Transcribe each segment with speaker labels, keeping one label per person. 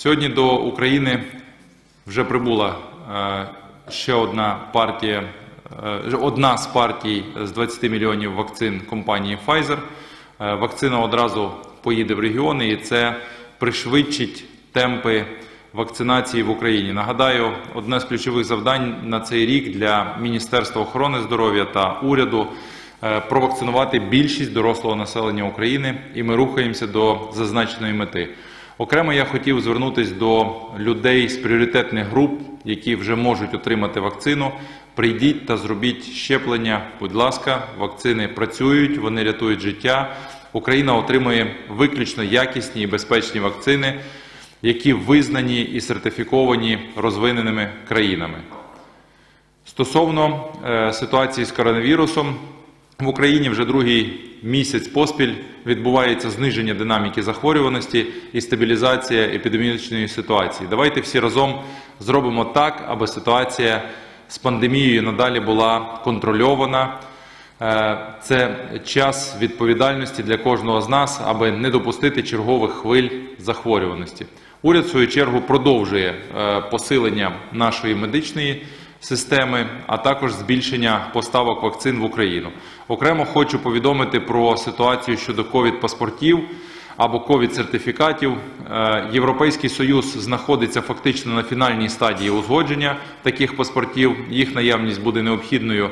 Speaker 1: Сьогодні до України вже прибула е, ще одна партія, е, одна з партій з 20 мільйонів вакцин компанії Pfizer. Е, Вакцина одразу поїде в регіони і це пришвидшить темпи вакцинації в Україні. Нагадаю, одне з ключових завдань на цей рік для Міністерства охорони здоров'я та уряду провакцинувати більшість дорослого населення України, і ми рухаємося до зазначеної мети. Окремо я хотів звернутися до людей з пріоритетних груп, які вже можуть отримати вакцину. Прийдіть та зробіть щеплення. Будь ласка, вакцини працюють, вони рятують життя. Україна отримує виключно якісні і безпечні вакцини, які визнані і сертифіковані розвиненими країнами. Стосовно е, ситуації з коронавірусом, в Україні вже другий місяць поспіль відбувається зниження динаміки захворюваності і стабілізація епідеміологічної ситуації. Давайте всі разом зробимо так, аби ситуація з пандемією надалі була контрольована. Е, Це час відповідальності для кожного з нас, аби не допустити чергових хвиль захворюваності. Уряд, в свою чергу, продовжує е, посилення нашої медичної системи, а також збільшення поставок вакцин в Україну. Окремо хочу повідомити про ситуацію щодо ковід-паспортів або ковід-сертифікатів. Е, Європейський Союз знаходиться фактично на фінальній стадії узгодження таких паспортів. Їх наявність буде необхідною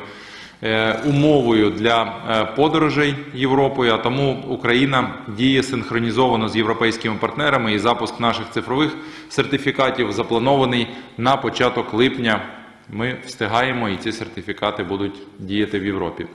Speaker 1: е, умовою для е, подорожей Європою, а тому Україна діє синхронізовано з європейськими партнерами і запуск наших цифрових сертифікатів запланований на початок липня. Ми встигаємо і ці сертифікати будуть діяти в Європі.